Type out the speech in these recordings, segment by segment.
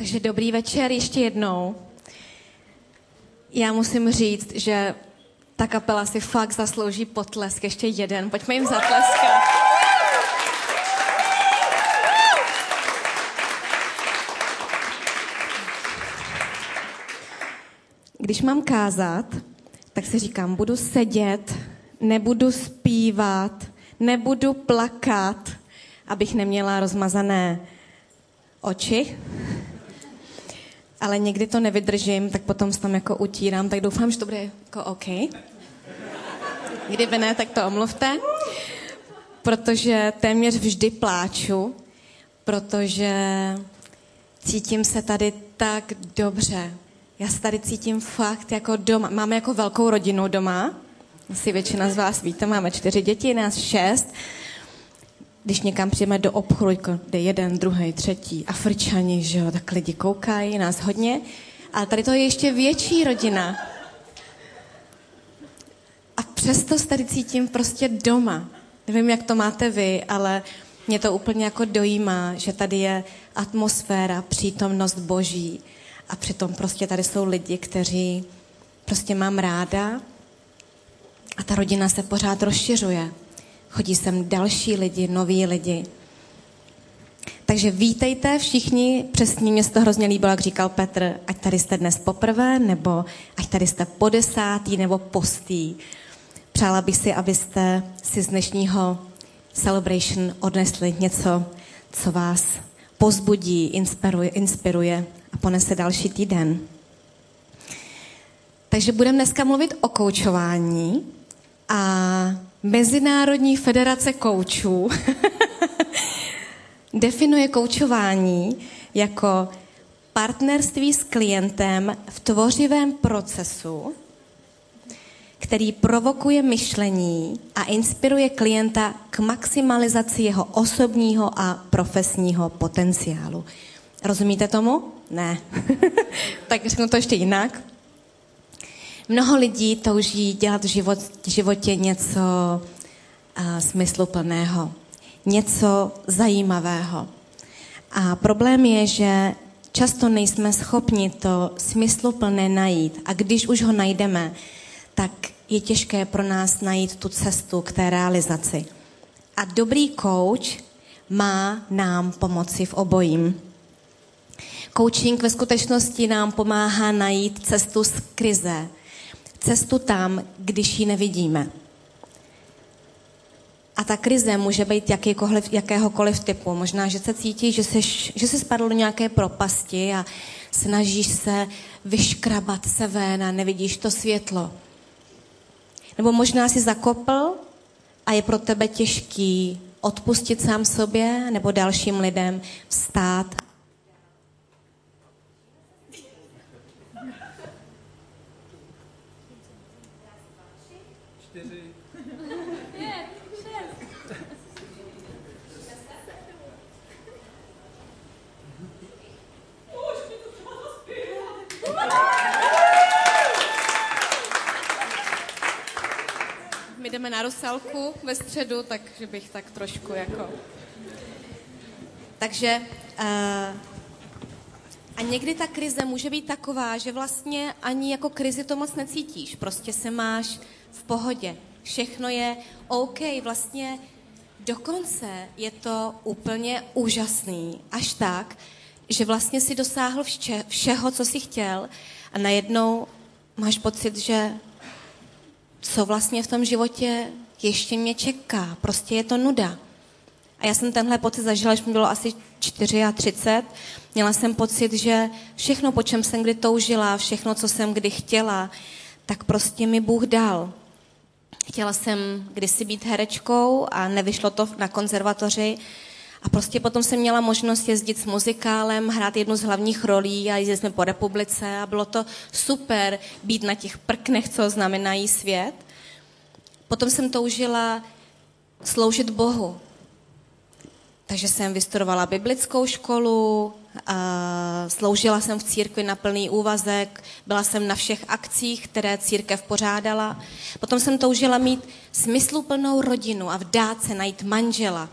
Takže dobrý večer ještě jednou. Já musím říct, že ta kapela si fakt zaslouží potlesk, ještě jeden. Pojďme jim zatleskat. Když mám kázat, tak si říkám, budu sedět, nebudu zpívat, nebudu plakat, abych neměla rozmazané oči, ale někdy to nevydržím, tak potom se tam jako utírám, tak doufám, že to bude jako OK. Kdyby ne, tak to omluvte, protože téměř vždy pláču, protože cítím se tady tak dobře. Já se tady cítím fakt jako doma. Máme jako velkou rodinu doma. Asi většina z vás víte, máme čtyři děti, nás šest když někam přijeme do obchodu, jako jde jeden, druhý, třetí, Afričani, že jo, tak lidi koukají, nás hodně. Ale tady to je ještě větší rodina. A přesto se tady cítím prostě doma. Nevím, jak to máte vy, ale mě to úplně jako dojímá, že tady je atmosféra, přítomnost boží a přitom prostě tady jsou lidi, kteří prostě mám ráda a ta rodina se pořád rozšiřuje. Chodí sem další lidi, noví lidi. Takže vítejte všichni, přesně mě se to hrozně líbilo, jak říkal Petr, ať tady jste dnes poprvé, nebo ať tady jste po desátý, nebo postý. Přála bych si, abyste si z dnešního celebration odnesli něco, co vás pozbudí, inspiruje, inspiruje a ponese další týden. Takže budeme dneska mluvit o koučování a Mezinárodní federace koučů definuje koučování jako partnerství s klientem v tvořivém procesu, který provokuje myšlení a inspiruje klienta k maximalizaci jeho osobního a profesního potenciálu. Rozumíte tomu? Ne. tak řeknu to ještě jinak. Mnoho lidí touží dělat v život, životě něco a, smysluplného, něco zajímavého. A problém je, že často nejsme schopni to smysluplné najít. A když už ho najdeme, tak je těžké pro nás najít tu cestu k té realizaci. A dobrý coach má nám pomoci v obojím. Coaching ve skutečnosti nám pomáhá najít cestu z krize, cestu tam, když ji nevidíme. A ta krize může být jakýkoliv, jakéhokoliv typu. Možná, že se cítí, že jsi, že jsi spadl do nějaké propasti a snažíš se vyškrabat se ven a nevidíš to světlo. Nebo možná si zakopl a je pro tebe těžký odpustit sám sobě nebo dalším lidem, vstát jdeme na Rusalku ve středu, takže bych tak trošku jako... Takže uh, a někdy ta krize může být taková, že vlastně ani jako krizi to moc necítíš. Prostě se máš v pohodě. Všechno je OK. Vlastně dokonce je to úplně úžasný. Až tak, že vlastně si dosáhl vše, všeho, co si chtěl a najednou máš pocit, že co vlastně v tom životě ještě mě čeká. Prostě je to nuda. A já jsem tenhle pocit zažila, když mi bylo asi 34. Měla jsem pocit, že všechno, po čem jsem kdy toužila, všechno, co jsem kdy chtěla, tak prostě mi Bůh dal. Chtěla jsem kdysi být herečkou a nevyšlo to na konzervatoři, a prostě potom jsem měla možnost jezdit s muzikálem, hrát jednu z hlavních rolí a jezdili jsme po republice a bylo to super být na těch prknech, co znamenají svět. Potom jsem toužila sloužit Bohu. Takže jsem vystudovala biblickou školu, sloužila jsem v církvi na plný úvazek, byla jsem na všech akcích, které církev pořádala. Potom jsem toužila mít smysluplnou rodinu a vdát se, najít manžela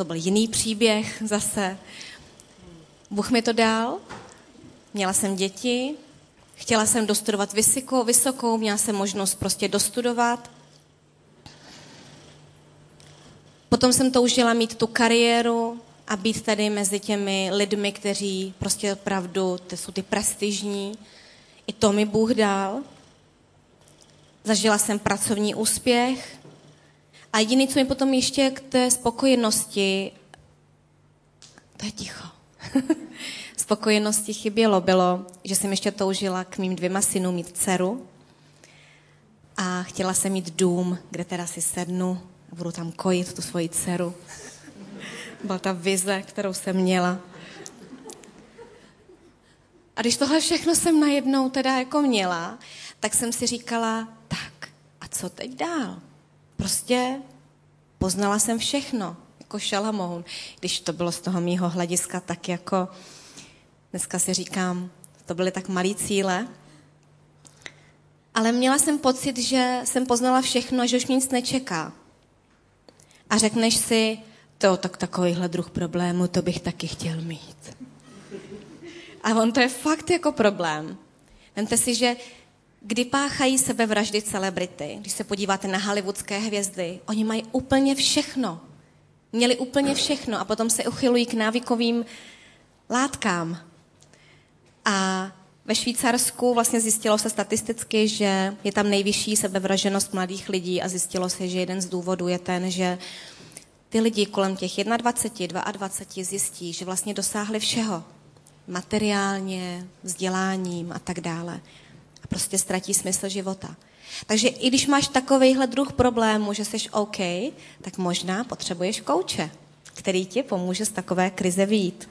to byl jiný příběh zase. Bůh mi to dal měla jsem děti, chtěla jsem dostudovat vysokou, vysokou, měla jsem možnost prostě dostudovat. Potom jsem toužila mít tu kariéru a být tady mezi těmi lidmi, kteří prostě opravdu ty jsou ty prestižní. I to mi Bůh dal. Zažila jsem pracovní úspěch. A jediné, co mi potom ještě k té spokojenosti, to je ticho, spokojenosti chybělo, bylo, že jsem ještě toužila k mým dvěma synům mít dceru a chtěla jsem mít dům, kde teda si sednu a budu tam kojit tu svoji dceru. Byla ta vize, kterou jsem měla. A když tohle všechno jsem najednou teda jako měla, tak jsem si říkala, tak a co teď dál? Prostě poznala jsem všechno, jako šalamoun. Když to bylo z toho mýho hlediska tak jako, dneska si říkám, to byly tak malý cíle, ale měla jsem pocit, že jsem poznala všechno že už nic nečeká. A řekneš si, to tak takovýhle druh problému, to bych taky chtěl mít. A on to je fakt jako problém. Vemte si, že kdy páchají sebevraždy celebrity, když se podíváte na hollywoodské hvězdy, oni mají úplně všechno. Měli úplně všechno a potom se uchylují k návykovým látkám. A ve Švýcarsku vlastně zjistilo se statisticky, že je tam nejvyšší sebevraženost mladých lidí a zjistilo se, že jeden z důvodů je ten, že ty lidi kolem těch 21, 22 zjistí, že vlastně dosáhli všeho. Materiálně, vzděláním a tak dále. Prostě ztratí smysl života. Takže i když máš takovýhle druh problému, že jsi OK, tak možná potřebuješ kouče, který ti pomůže z takové krize výjít.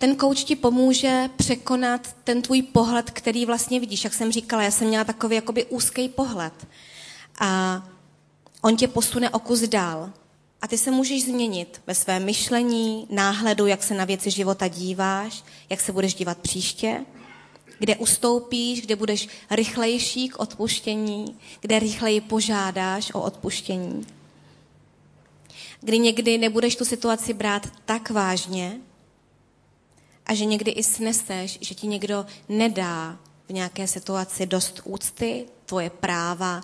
ten kouč ti pomůže překonat ten tvůj pohled, který vlastně vidíš. Jak jsem říkala, já jsem měla takový jakoby úzký pohled. A on tě posune o kus dál. A ty se můžeš změnit ve svém myšlení, náhledu, jak se na věci života díváš, jak se budeš dívat příště, kde ustoupíš, kde budeš rychlejší k odpuštění, kde rychleji požádáš o odpuštění. Kdy někdy nebudeš tu situaci brát tak vážně, a že někdy i sneseš, že ti někdo nedá v nějaké situaci dost úcty, tvoje práva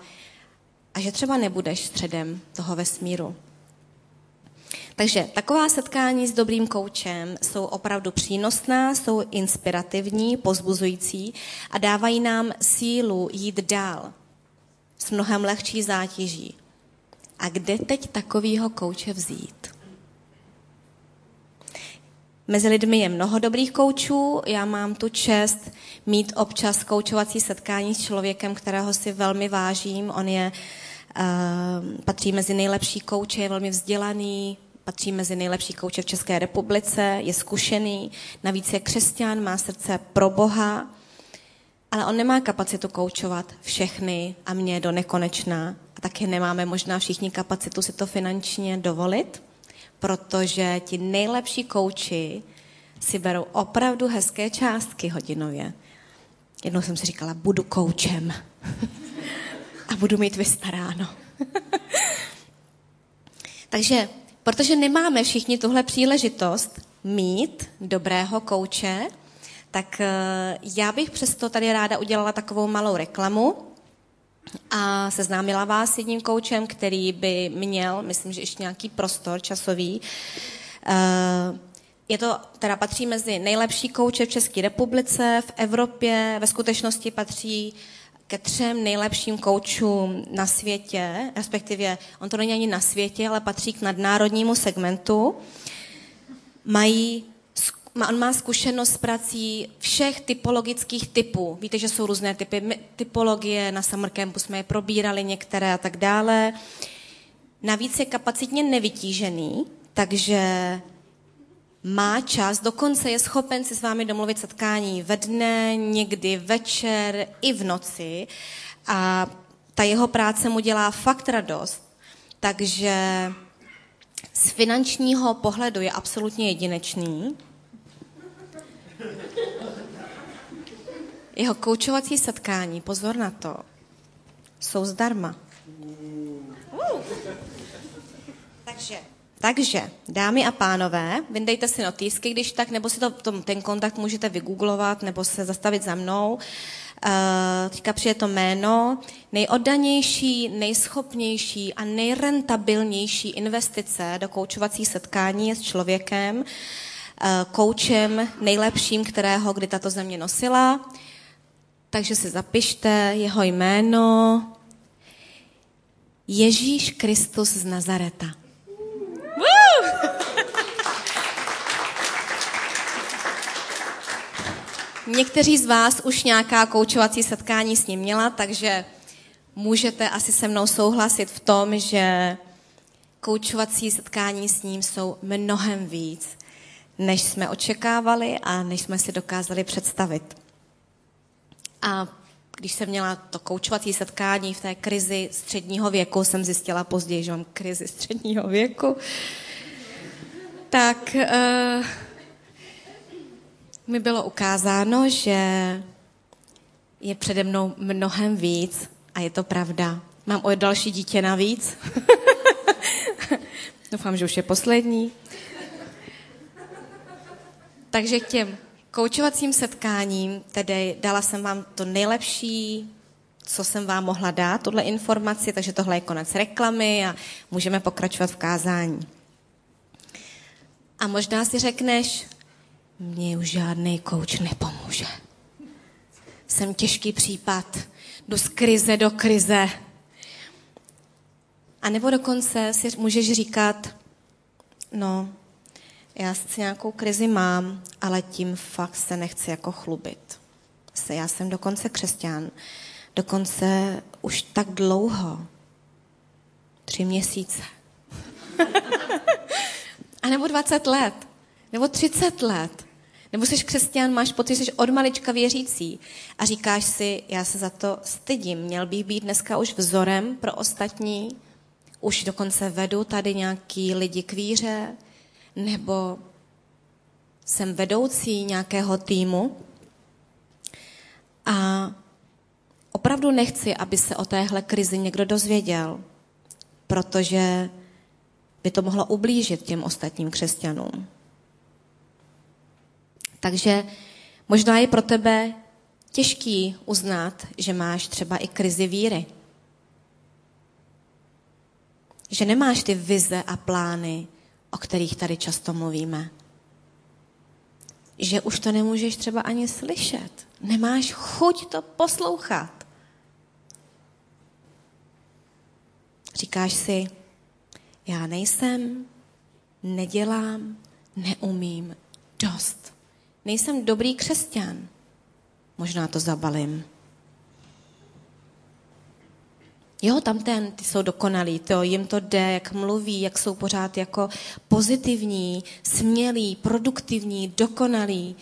a že třeba nebudeš středem toho vesmíru. Takže taková setkání s dobrým koučem jsou opravdu přínosná, jsou inspirativní, pozbuzující a dávají nám sílu jít dál s mnohem lehčí zátěží. A kde teď takovýho kouče vzít? Mezi lidmi je mnoho dobrých koučů. Já mám tu čest mít občas koučovací setkání s člověkem, kterého si velmi vážím. On je, uh, patří mezi nejlepší kouče, je velmi vzdělaný, patří mezi nejlepší kouče v České republice, je zkušený, navíc je křesťan, má srdce pro Boha, ale on nemá kapacitu koučovat všechny a mě do nekonečná. A taky nemáme možná všichni kapacitu si to finančně dovolit protože ti nejlepší kouči si berou opravdu hezké částky hodinově. Jednou jsem si říkala, budu koučem a budu mít vystaráno. Takže, protože nemáme všichni tuhle příležitost mít dobrého kouče, tak eh, já bych přesto tady ráda udělala takovou malou reklamu a seznámila vás s jedním koučem, který by měl, myslím, že ještě nějaký prostor časový. Eh, je to, teda patří mezi nejlepší kouče v České republice, v Evropě, ve skutečnosti patří ke třem nejlepším koučům na světě, respektive on to není ani na světě, ale patří k nadnárodnímu segmentu. Mají on má zkušenost s prací všech typologických typů. Víte, že jsou různé typy typologie, na Summer Campu jsme je probírali některé a tak dále. Navíc je kapacitně nevytížený, takže má čas, dokonce je schopen si s vámi domluvit setkání ve dne, někdy večer i v noci a ta jeho práce mu dělá fakt radost. Takže z finančního pohledu je absolutně jedinečný Jeho koučovací setkání, pozor na to, jsou zdarma. Uh. Takže Takže, dámy a pánové, vyndejte si notýsky, když tak, nebo si to, ten kontakt můžete vygooglovat, nebo se zastavit za mnou. Uh, teďka přijde to jméno. Nejoddanější, nejschopnější a nejrentabilnější investice do koučovací setkání je s člověkem, uh, koučem nejlepším, kterého kdy tato země nosila. Takže si zapište jeho jméno. Ježíš Kristus z Nazareta. Někteří z vás už nějaká koučovací setkání s ním měla, takže můžete asi se mnou souhlasit v tom, že koučovací setkání s ním jsou mnohem víc, než jsme očekávali a než jsme si dokázali představit. A když jsem měla to koučovací setkání v té krizi středního věku, jsem zjistila později, že mám krizi středního věku, tak uh, mi bylo ukázáno, že je přede mnou mnohem víc a je to pravda. Mám o další dítě navíc. Doufám, že už je poslední. Takže k těm koučovacím setkáním, tedy dala jsem vám to nejlepší, co jsem vám mohla dát, tuhle informaci, takže tohle je konec reklamy a můžeme pokračovat v kázání. A možná si řekneš, mně už žádný kouč nepomůže. Jsem těžký případ, jdu z krize do krize. A nebo dokonce si můžeš říkat, no, já sice nějakou krizi mám, ale tím fakt se nechci jako chlubit. Já jsem dokonce křesťan, dokonce už tak dlouho, tři měsíce. A nebo 20 let, nebo 30 let. Nebo jsi křesťan, máš pocit, že jsi od malička věřící a říkáš si, já se za to stydím, měl bych být dneska už vzorem pro ostatní, už dokonce vedu tady nějaký lidi k víře, nebo jsem vedoucí nějakého týmu. A opravdu nechci, aby se o téhle krizi někdo dozvěděl, protože by to mohlo ublížit těm ostatním křesťanům. Takže možná je pro tebe těžký uznat, že máš třeba i krizi víry. Že nemáš ty vize a plány, o kterých tady často mluvíme. Že už to nemůžeš třeba ani slyšet. Nemáš chuť to poslouchat. Říkáš si, já nejsem, nedělám, neumím dost. Nejsem dobrý křesťan. Možná to zabalím. Jo, tam ten, ty jsou dokonalí, to, jim to jde, jak mluví, jak jsou pořád jako pozitivní, smělí, produktivní, dokonalí.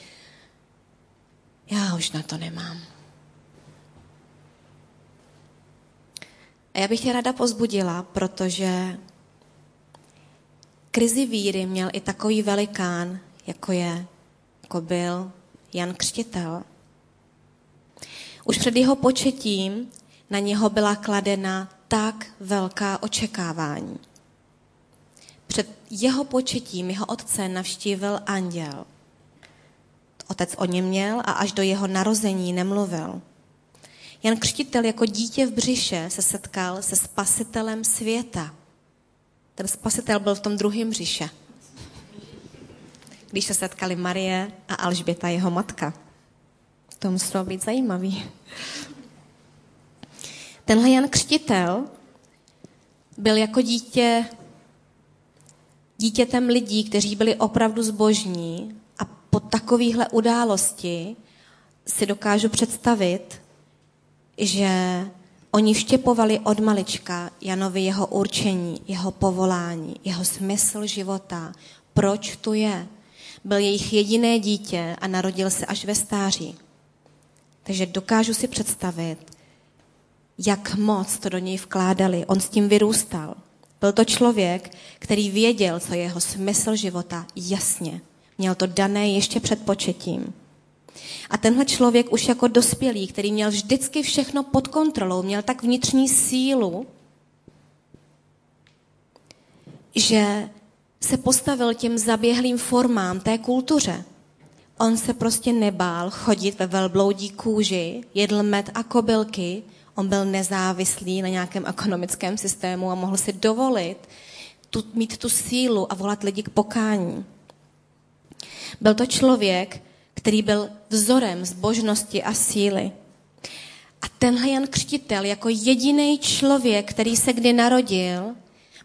Já už na to nemám. A já bych tě ráda pozbudila, protože krizi víry měl i takový velikán, jako je, jako byl Jan Křtitel. Už před jeho početím na něho byla kladena tak velká očekávání. Před jeho početím jeho otce navštívil anděl. Otec o něm měl a až do jeho narození nemluvil. Jan Křtitel jako dítě v břiše se setkal se spasitelem světa. Ten spasitel byl v tom druhém břiše. Když se setkali Marie a Alžběta, jeho matka. To muselo být zajímavý. Tenhle Jan Křtitel byl jako dítě dítětem lidí, kteří byli opravdu zbožní a po takovéhle události si dokážu představit, že oni vštěpovali od malička Janovi jeho určení, jeho povolání, jeho smysl života, proč tu je. Byl jejich jediné dítě a narodil se až ve stáří. Takže dokážu si představit, jak moc to do něj vkládali. On s tím vyrůstal. Byl to člověk, který věděl, co je jeho smysl života jasně. Měl to dané ještě před početím. A tenhle člověk už jako dospělý, který měl vždycky všechno pod kontrolou, měl tak vnitřní sílu, že se postavil těm zaběhlým formám té kultuře. On se prostě nebál chodit ve velbloudí kůži, jedl med a kobylky, on byl nezávislý na nějakém ekonomickém systému a mohl si dovolit tu, mít tu sílu a volat lidi k pokání. Byl to člověk, který byl vzorem zbožnosti a síly. A tenhle Jan Křtitel jako jediný člověk, který se kdy narodil,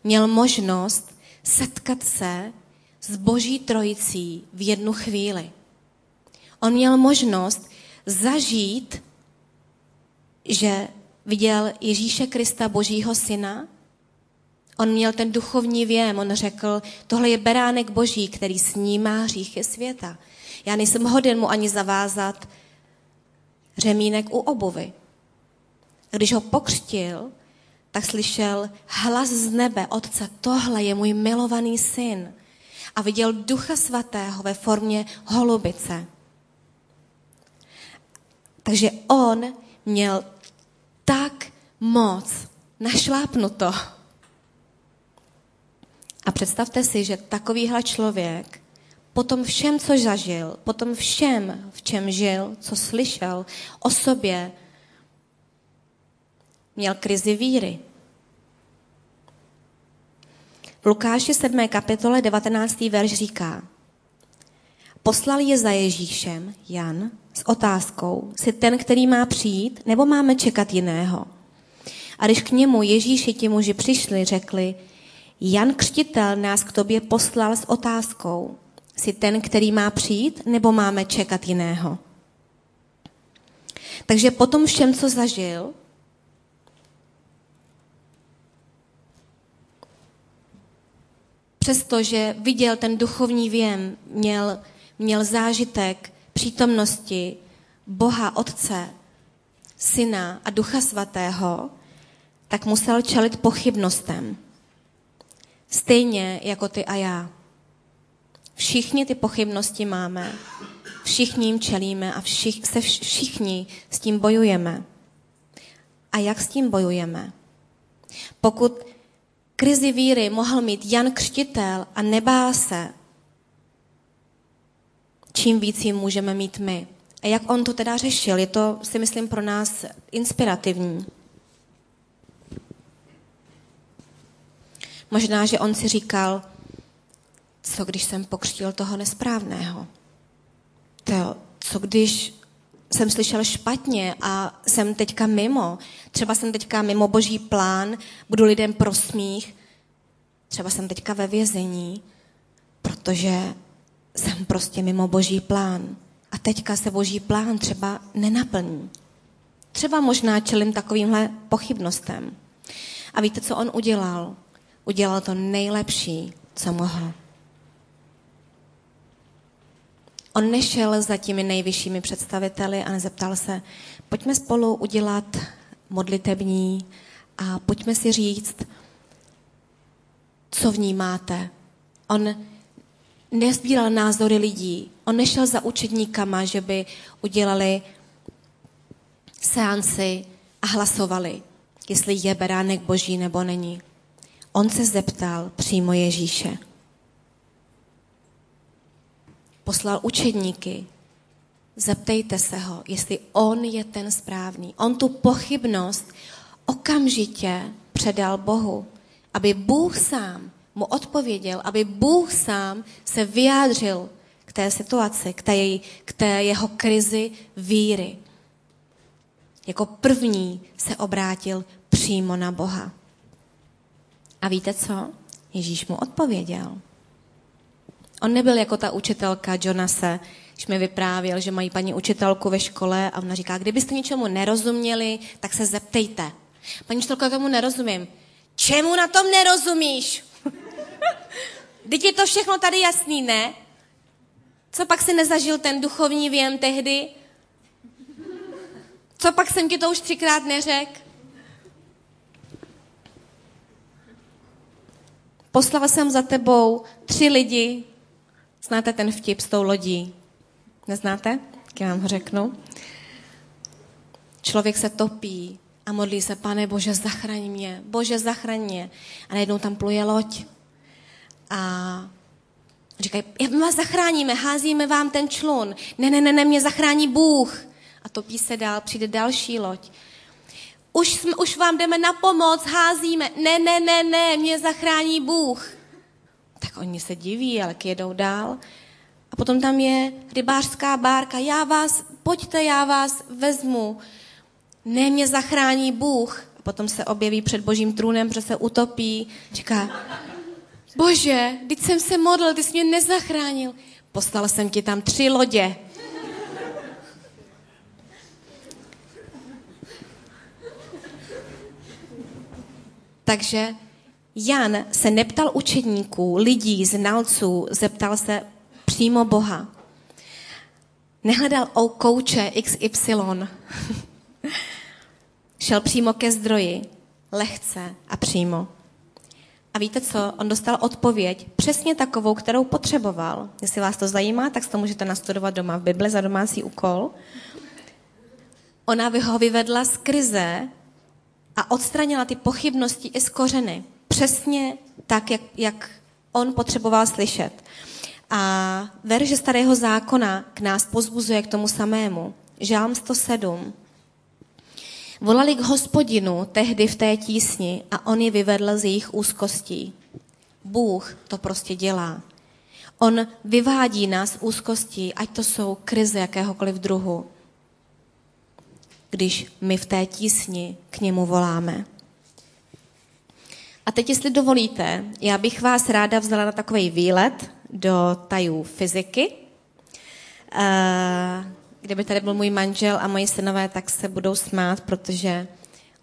měl možnost setkat se s boží trojicí v jednu chvíli. On měl možnost zažít, že viděl Ježíše Krista, božího syna. On měl ten duchovní věm, on řekl, tohle je beránek boží, který snímá hříchy světa. Já nejsem hoden mu ani zavázat řemínek u obuvy. Když ho pokřtil, tak slyšel hlas z nebe, Otce, tohle je můj milovaný syn. A viděl Ducha Svatého ve formě holubice. Takže on měl tak moc našlápnuto. A představte si, že takovýhle člověk potom všem, co zažil, potom všem, v čem žil, co slyšel o sobě, měl krizi víry. V Lukáši 7. kapitole 19. verš říká, poslal je za Ježíšem, Jan, s otázkou, jsi ten, který má přijít, nebo máme čekat jiného? A když k němu Ježíši ti muži přišli, řekli, Jan Křtitel nás k tobě poslal s otázkou, jsi ten, který má přijít, nebo máme čekat jiného? Takže potom všem, co zažil, přestože viděl ten duchovní věm, měl, měl zážitek přítomnosti Boha Otce, Syna a Ducha Svatého, tak musel čelit pochybnostem. Stejně jako ty a já. Všichni ty pochybnosti máme, všichni jim čelíme a všich, se všichni s tím bojujeme. A jak s tím bojujeme? Pokud krizi víry mohl mít Jan Křtitel a nebál se, čím víc jim můžeme mít my. A jak on to teda řešil, je to, si myslím, pro nás inspirativní. Možná, že on si říkal, co když jsem pokřtil toho nesprávného? To, co když jsem slyšel špatně a jsem teďka mimo. Třeba jsem teďka mimo boží plán, budu lidem prosmích. Třeba jsem teďka ve vězení, protože jsem prostě mimo boží plán. A teďka se boží plán třeba nenaplní. Třeba možná čelím takovýmhle pochybnostem. A víte, co on udělal? Udělal to nejlepší, co mohl. On nešel za těmi nejvyššími představiteli a nezeptal se, pojďme spolu udělat modlitební a pojďme si říct, co vnímáte. On nezbíral názory lidí. On nešel za učedníkama, že by udělali seanci a hlasovali, jestli je beránek boží nebo není. On se zeptal přímo Ježíše. Poslal učedníky. Zeptejte se ho, jestli on je ten správný. On tu pochybnost okamžitě předal Bohu, aby Bůh sám mu odpověděl, aby Bůh sám se vyjádřil k té situaci, k té, k té jeho krizi víry. Jako první se obrátil přímo na Boha. A víte co? Ježíš mu odpověděl. On nebyl jako ta učitelka Jonase, když mi vyprávěl, že mají paní učitelku ve škole a ona říká, kdybyste něčemu nerozuměli, tak se zeptejte. Paní učitelka, tomu nerozumím. Čemu na tom nerozumíš? Teď je to všechno tady jasný, ne? Co pak si nezažil ten duchovní věm tehdy? Co pak jsem ti to už třikrát neřekl? Poslal jsem za tebou tři lidi. Znáte ten vtip s tou lodí? Neznáte? Já vám ho řeknu. Člověk se topí a modlí se, pane Bože, zachraň mě, Bože, zachraň mě. A najednou tam pluje loď a Říkají, my vás zachráníme, házíme vám ten člun. Ne, ne, ne, ne, mě zachrání Bůh. A topí se dál, přijde další loď. Už, jsme, už vám jdeme na pomoc, házíme. Ne, ne, ne, ne, mě zachrání Bůh. Tak oni se diví, ale jedou dál. A potom tam je rybářská bárka. Já vás, pojďte, já vás vezmu. Ne, mě zachrání Bůh. A potom se objeví před božím trůnem, protože se utopí. Říká, bože, teď jsem se modlil, ty jsi mě nezachránil. Poslal jsem ti tam tři lodě. Takže Jan se neptal učedníků, lidí, znalců, zeptal se přímo Boha. Nehledal o kouče XY. Šel přímo ke zdroji, lehce a přímo. A víte co? On dostal odpověď přesně takovou, kterou potřeboval. Jestli vás to zajímá, tak to můžete nastudovat doma v Bibli za domácí úkol. Ona ho vyvedla z krize a odstranila ty pochybnosti i z kořeny. Přesně tak, jak, jak on potřeboval slyšet. A verže starého zákona k nás pozbuzuje k tomu samému. Žálm 107. Volali k hospodinu tehdy v té tísni a on je vyvedl z jejich úzkostí. Bůh to prostě dělá. On vyvádí nás úzkostí, ať to jsou krize jakéhokoliv druhu, když my v té tísni k němu voláme. A teď, jestli dovolíte, já bych vás ráda vzala na takový výlet do tajů fyziky. Uh, kdyby tady byl můj manžel a moji synové, tak se budou smát, protože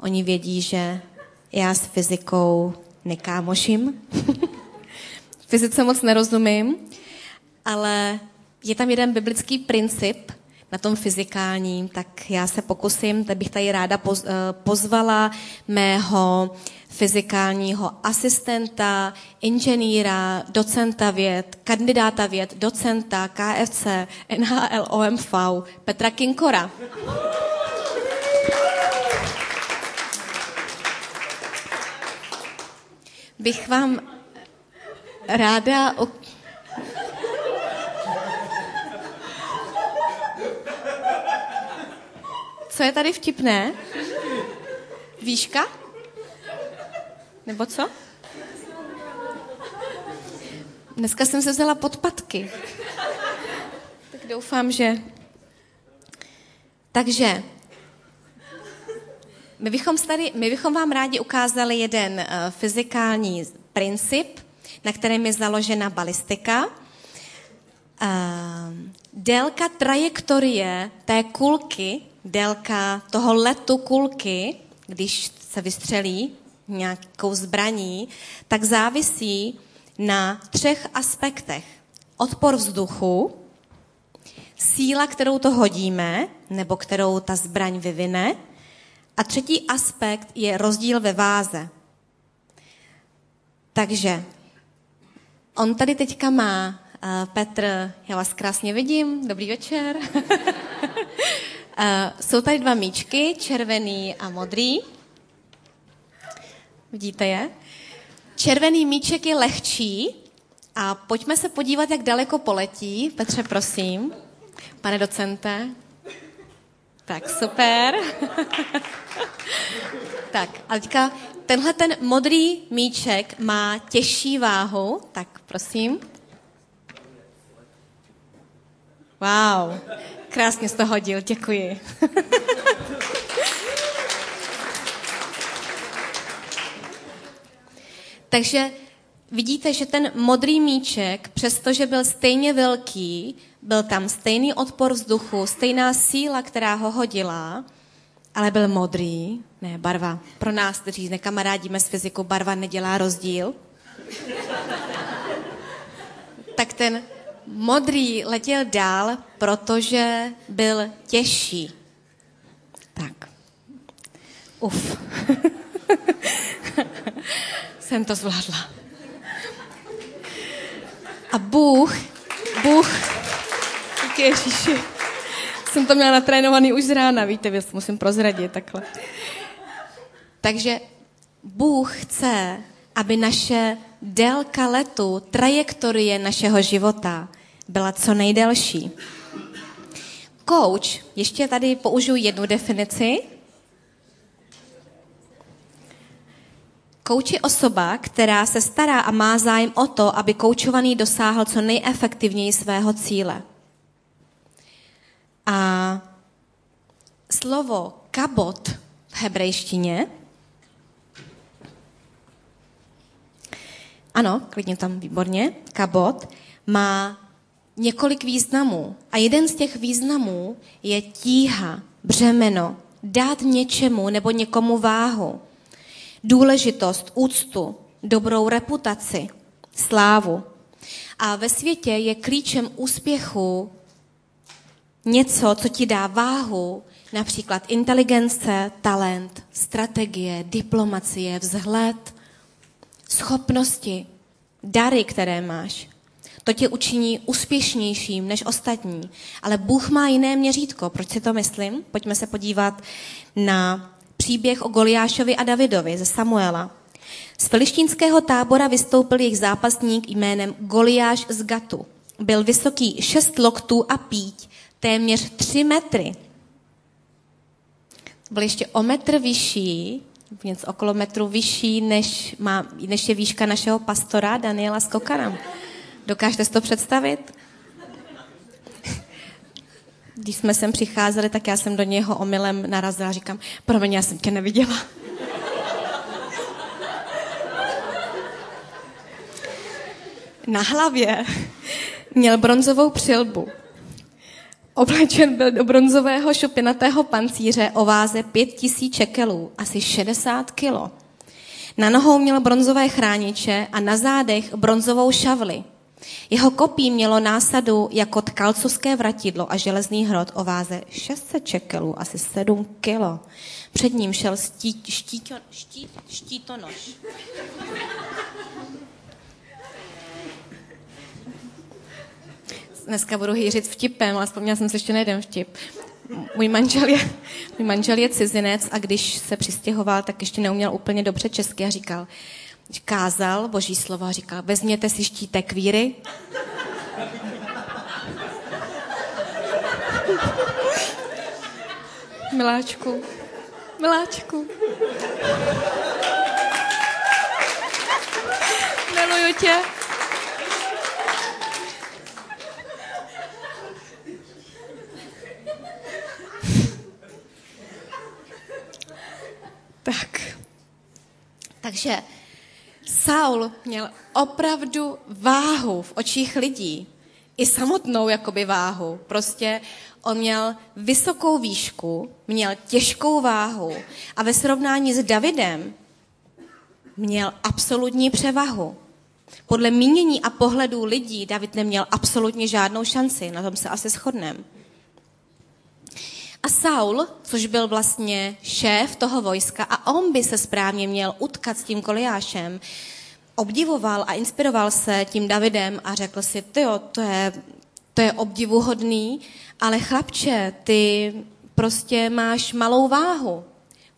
oni vědí, že já s fyzikou nekámoším. Fyzice moc nerozumím, ale je tam jeden biblický princip na tom fyzikálním, tak já se pokusím, tak bych tady ráda eh, pozvala mého fyzikálního asistenta, inženýra, docenta věd, kandidáta věd, docenta, KFC, NHL, OMV, Petra Kinkora. Bych vám ráda... Co je tady vtipné? Výška? Nebo co? Dneska jsem se vzala podpatky. Tak doufám, že... Takže, my bychom, tady, my bychom vám rádi ukázali jeden uh, fyzikální princip, na kterém je založena balistika. Uh, délka trajektorie té kulky, délka toho letu kulky, když se vystřelí, nějakou zbraní, tak závisí na třech aspektech. Odpor vzduchu, síla, kterou to hodíme, nebo kterou ta zbraň vyvine, a třetí aspekt je rozdíl ve váze. Takže on tady teďka má, uh, Petr, já vás krásně vidím, dobrý večer. uh, jsou tady dva míčky, červený a modrý. Vidíte je? Červený míček je lehčí a pojďme se podívat, jak daleko poletí. Petře, prosím. Pane docente. Tak, super. tak, a teďka tenhle ten modrý míček má těžší váhu. Tak, prosím. Wow, krásně jsi to hodil, děkuji. Takže vidíte, že ten modrý míček, přestože byl stejně velký, byl tam stejný odpor vzduchu, stejná síla, která ho hodila, ale byl modrý, ne, barva. Pro nás, kteří nekamarádíme s fyzikou, barva nedělá rozdíl. tak ten modrý letěl dál, protože byl těžší. Tak. Uf. jsem to zvládla. A Bůh, Bůh, díky Ježíši, jsem to měla natrénovaný už z rána, víte, věc musím prozradit takhle. Takže Bůh chce, aby naše délka letu, trajektorie našeho života byla co nejdelší. Coach, ještě tady použiju jednu definici. Coach je osoba, která se stará a má zájem o to, aby koučovaný dosáhl co nejefektivněji svého cíle. A slovo kabot v hebrejštině ano, klidně tam výborně, kabot, má několik významů. A jeden z těch významů je tíha, břemeno, dát něčemu nebo někomu váhu, důležitost, úctu, dobrou reputaci, slávu. A ve světě je klíčem úspěchu něco, co ti dá váhu, například inteligence, talent, strategie, diplomacie, vzhled, schopnosti, dary, které máš. To tě učiní úspěšnějším než ostatní. Ale Bůh má jiné měřítko. Proč si to myslím? Pojďme se podívat na příběh o Goliášovi a Davidovi ze Samuela. Z filištínského tábora vystoupil jejich zápasník jménem Goliáš z Gatu. Byl vysoký šest loktů a píť, téměř tři metry. Byl ještě o metr vyšší něco okolo metru vyšší, než, má, než je výška našeho pastora Daniela Skokana. Dokážete si to představit? Když jsme sem přicházeli, tak já jsem do něho omylem narazila a říkám, promiň, já jsem tě neviděla. Na hlavě měl bronzovou přilbu. Oblečen byl do bronzového šupinatého pancíře o váze pět tisíc čekelů, asi 60 kilo. Na nohou měl bronzové chrániče a na zádech bronzovou šavli. Jeho kopí mělo násadu jako tkalcovské vratidlo a železný hrot o váze 600 čekelů, asi 7 kilo. Před ním šel stí, štíto, štít, štítonož. Dneska budu hýřit vtipem, ale vzpomněla jsem si ještě na jeden vtip. Můj manžel, je, můj manžel je cizinec a když se přistěhoval, tak ještě neuměl úplně dobře česky a říkal, kázal boží slovo a říkal, vezměte si štítek víry. Miláčku, miláčku. Miluju tě. Tak. Takže Saul měl opravdu váhu v očích lidí. I samotnou jakoby váhu. Prostě on měl vysokou výšku, měl těžkou váhu a ve srovnání s Davidem měl absolutní převahu. Podle mínění a pohledů lidí David neměl absolutně žádnou šanci, na tom se asi shodneme. A Saul, což byl vlastně šéf toho vojska, a on by se správně měl utkat s tím Goliášem, obdivoval a inspiroval se tím Davidem a řekl si, jo, to je, to je obdivuhodný, ale chlapče, ty prostě máš malou váhu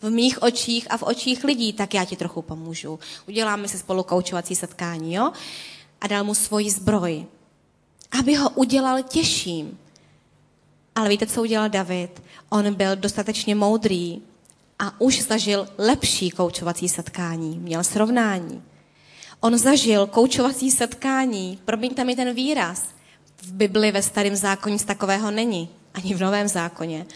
v mých očích a v očích lidí, tak já ti trochu pomůžu. Uděláme si spolu koučovací setkání, jo? A dal mu svoji zbroj, aby ho udělal těžším. Ale víte, co udělal David? On byl dostatečně moudrý a už zažil lepší koučovací setkání, měl srovnání. On zažil koučovací setkání, promiňte mi ten výraz, v Bibli ve starém zákoně z takového není, ani v novém zákoně.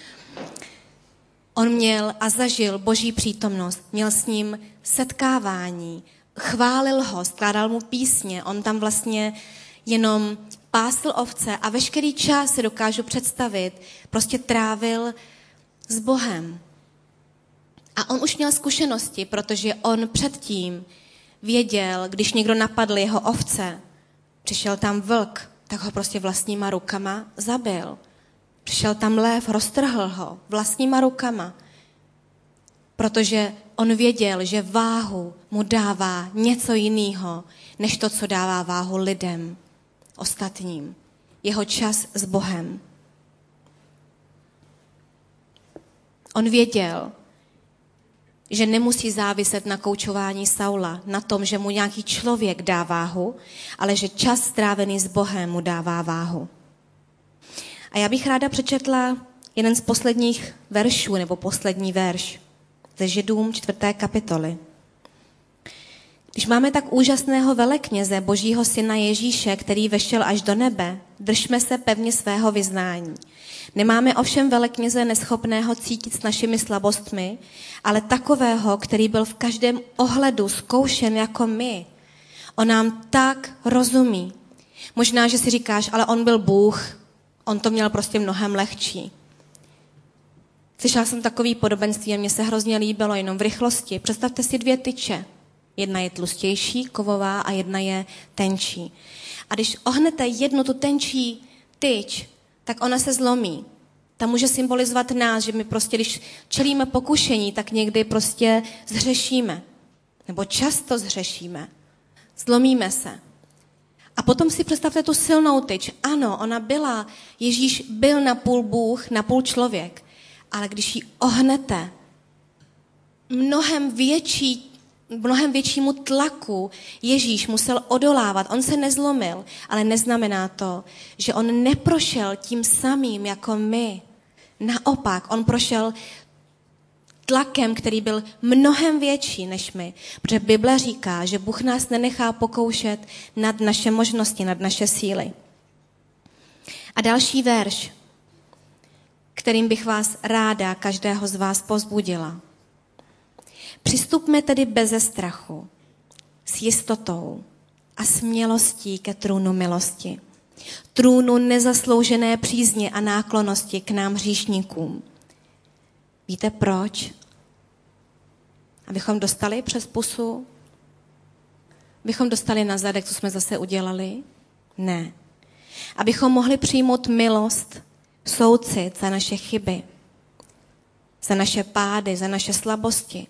On měl a zažil boží přítomnost, měl s ním setkávání, chválil ho, skládal mu písně, on tam vlastně jenom pásl ovce a veškerý čas si dokážu představit, prostě trávil s Bohem. A on už měl zkušenosti, protože on předtím věděl, když někdo napadl jeho ovce, přišel tam vlk, tak ho prostě vlastníma rukama zabil. Přišel tam lev, roztrhl ho vlastníma rukama. Protože on věděl, že váhu mu dává něco jiného, než to, co dává váhu lidem ostatním. Jeho čas s Bohem. On věděl, že nemusí záviset na koučování Saula, na tom, že mu nějaký člověk dá váhu, ale že čas strávený s Bohem mu dává váhu. A já bych ráda přečetla jeden z posledních veršů, nebo poslední verš ze Židům čtvrté kapitoly. Když máme tak úžasného velekněze, božího syna Ježíše, který vešel až do nebe, držme se pevně svého vyznání. Nemáme ovšem velekněze neschopného cítit s našimi slabostmi, ale takového, který byl v každém ohledu zkoušen jako my. On nám tak rozumí. Možná, že si říkáš, ale on byl Bůh, on to měl prostě mnohem lehčí. Slyšela jsem takový podobenství a mně se hrozně líbilo jenom v rychlosti. Představte si dvě tyče. Jedna je tlustější, kovová a jedna je tenčí. A když ohnete jednu tu tenčí tyč, tak ona se zlomí. Ta může symbolizovat nás, že my prostě, když čelíme pokušení, tak někdy prostě zhřešíme. Nebo často zhřešíme. Zlomíme se. A potom si představte tu silnou tyč. Ano, ona byla, Ježíš byl na půl Bůh, na půl člověk. Ale když ji ohnete, mnohem větší mnohem většímu tlaku Ježíš musel odolávat. On se nezlomil, ale neznamená to, že on neprošel tím samým jako my. Naopak, on prošel tlakem, který byl mnohem větší než my. Protože Bible říká, že Bůh nás nenechá pokoušet nad naše možnosti, nad naše síly. A další verš, kterým bych vás ráda, každého z vás pozbudila. Přistupme tedy beze strachu, s jistotou a smělostí ke trůnu milosti. Trůnu nezasloužené přízně a náklonosti k nám hříšníkům. Víte proč? Abychom dostali přes pusu? Abychom dostali na zadek, co jsme zase udělali? Ne. Abychom mohli přijmout milost, soucit za naše chyby, za naše pády, za naše slabosti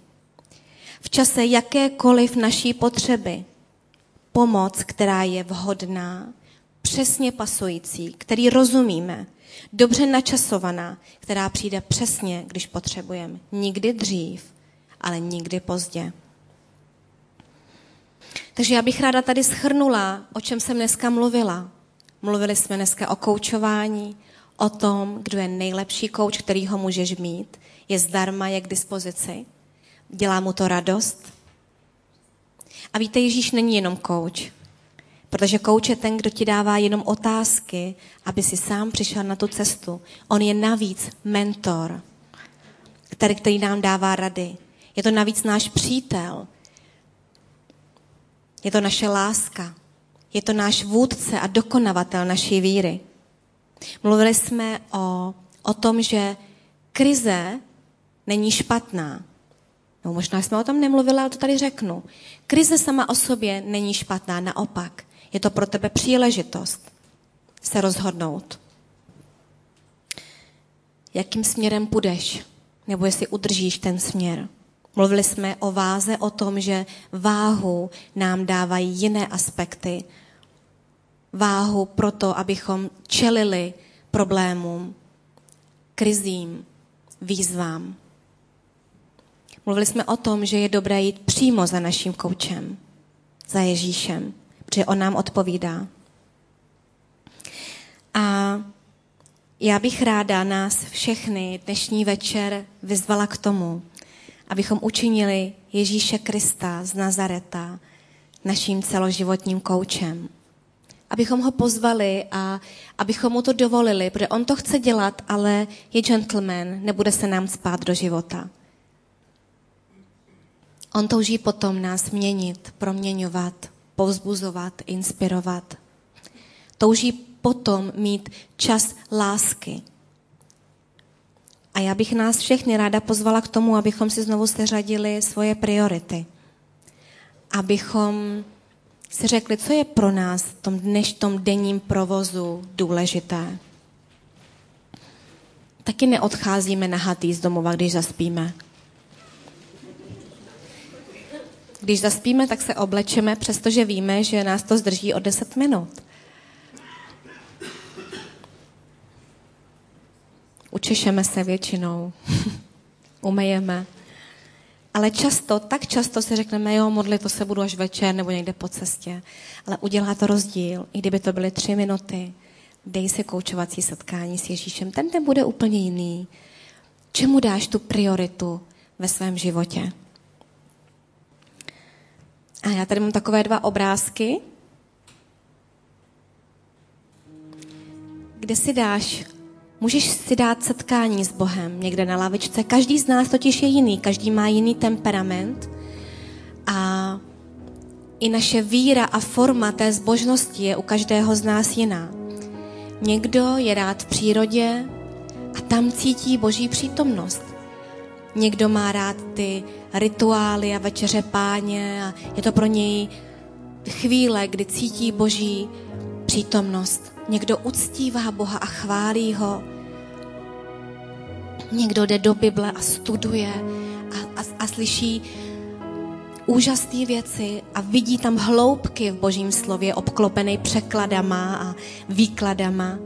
v čase jakékoliv naší potřeby. Pomoc, která je vhodná, přesně pasující, který rozumíme, dobře načasovaná, která přijde přesně, když potřebujeme. Nikdy dřív, ale nikdy pozdě. Takže já bych ráda tady schrnula, o čem jsem dneska mluvila. Mluvili jsme dneska o koučování, o tom, kdo je nejlepší kouč, který ho můžeš mít. Je zdarma, je k dispozici. Dělá mu to radost. A víte, Ježíš není jenom kouč, protože kouč je ten, kdo ti dává jenom otázky, aby si sám přišel na tu cestu. On je navíc mentor, který, který nám dává rady. Je to navíc náš přítel. Je to naše láska. Je to náš vůdce a dokonavatel naší víry. Mluvili jsme o, o tom, že krize není špatná. No možná jsme o tom nemluvili, ale to tady řeknu. Krize sama o sobě není špatná, naopak. Je to pro tebe příležitost se rozhodnout. Jakým směrem půjdeš? Nebo jestli udržíš ten směr? Mluvili jsme o váze, o tom, že váhu nám dávají jiné aspekty. Váhu proto, abychom čelili problémům, krizím, výzvám. Mluvili jsme o tom, že je dobré jít přímo za naším koučem, za Ježíšem, protože on nám odpovídá. A já bych ráda nás všechny dnešní večer vyzvala k tomu, abychom učinili Ježíše Krista z Nazareta naším celoživotním koučem. Abychom ho pozvali a abychom mu to dovolili, protože on to chce dělat, ale je gentleman, nebude se nám spát do života. On touží potom nás měnit, proměňovat, povzbuzovat, inspirovat. Touží potom mít čas lásky. A já bych nás všechny ráda pozvala k tomu, abychom si znovu seřadili svoje priority. Abychom si řekli, co je pro nás v tom dneš, tom denním provozu důležité. Taky neodcházíme nahatý z domova, když zaspíme. Když zaspíme, tak se oblečeme, přestože víme, že nás to zdrží o 10 minut. Učešeme se většinou, umejeme. Ale často, tak často si řekneme, jo, modlit to se budu až večer nebo někde po cestě. Ale udělá to rozdíl, i kdyby to byly tři minuty. Dej si koučovací setkání s Ježíšem. Ten ten bude úplně jiný. Čemu dáš tu prioritu ve svém životě? A já tady mám takové dva obrázky, kde si dáš, můžeš si dát setkání s Bohem někde na lavičce. Každý z nás totiž je jiný, každý má jiný temperament a i naše víra a forma té zbožnosti je u každého z nás jiná. Někdo je rád v přírodě a tam cítí boží přítomnost. Někdo má rád ty rituály a večeře páně a je to pro něj chvíle, kdy cítí boží přítomnost. Někdo uctívá Boha a chválí ho. Někdo jde do Bible a studuje a, a, a slyší úžasné věci a vidí tam hloubky v božím slově, obklopený překladama a výkladama.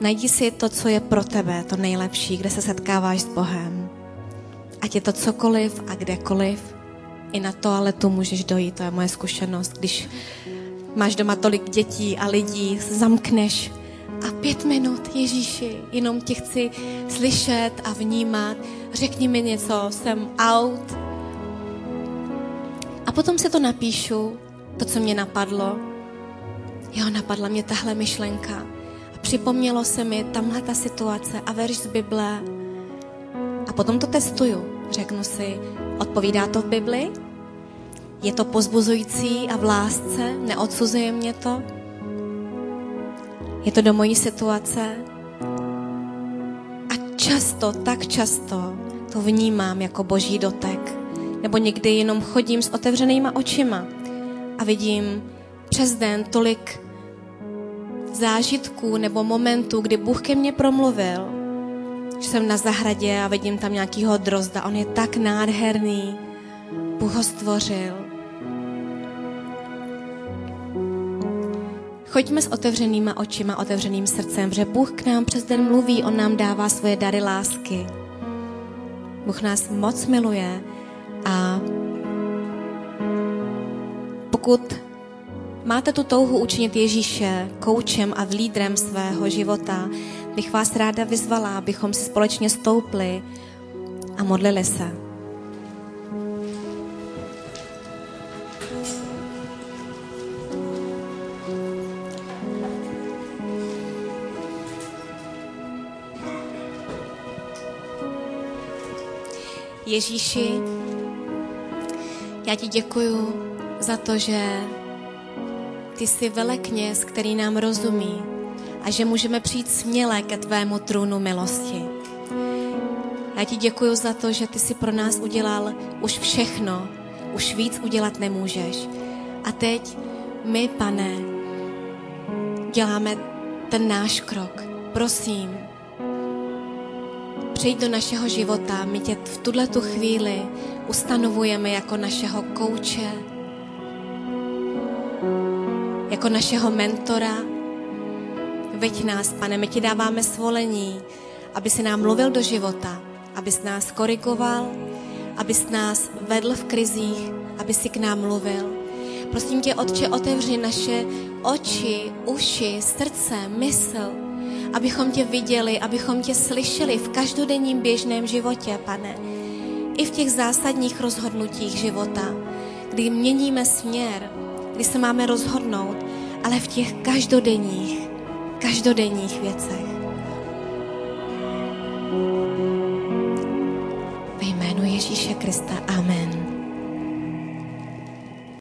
Najdi si to, co je pro tebe, to nejlepší, kde se setkáváš s Bohem. Ať je to cokoliv a kdekoliv, i na toaletu můžeš dojít, to je moje zkušenost. Když máš doma tolik dětí a lidí, zamkneš a pět minut, Ježíši, jenom tě chci slyšet a vnímat. Řekni mi něco, jsem out. A potom se to napíšu, to, co mě napadlo. Jo, napadla mě tahle myšlenka. A připomnělo se mi tamhle ta situace a verš z Bible. A potom to testuju. Řeknu si, odpovídá to v Bibli? Je to pozbuzující a v lásce? Neodsuzuje mě to? Je to do mojí situace? A často, tak často to vnímám jako boží dotek. Nebo někdy jenom chodím s otevřenýma očima a vidím přes den tolik zážitků nebo momentů, kdy Bůh ke mně promluvil, že jsem na zahradě a vidím tam nějakýho drozda. On je tak nádherný. Bůh ho stvořil. Choďme s otevřenýma očima, otevřeným srdcem, že Bůh k nám přes den mluví, On nám dává svoje dary lásky. Bůh nás moc miluje a pokud máte tu touhu učinit Ježíše koučem a lídrem svého života, bych vás ráda vyzvala, abychom si společně stoupli a modlili se. Ježíši, já ti děkuju za to, že ty jsi velekněz, který nám rozumí a že můžeme přijít směle ke tvému trůnu milosti. Já ti děkuju za to, že ty jsi pro nás udělal už všechno, už víc udělat nemůžeš. A teď my, pane, děláme ten náš krok. Prosím, přijď do našeho života. My tě v tuhle tu chvíli ustanovujeme jako našeho kouče, jako našeho mentora. Veď nás, pane, my ti dáváme svolení, aby si nám mluvil do života, abys nás korigoval, abys nás vedl v krizích, aby si k nám mluvil. Prosím tě, Otče, otevři naše oči, uši, srdce, mysl, abychom tě viděli, abychom tě slyšeli v každodenním běžném životě, pane. I v těch zásadních rozhodnutích života, kdy měníme směr, kdy se máme rozhodnout, ale v těch každodenních, každodenních věcech. Ve jménu Ježíše Krista. Amen.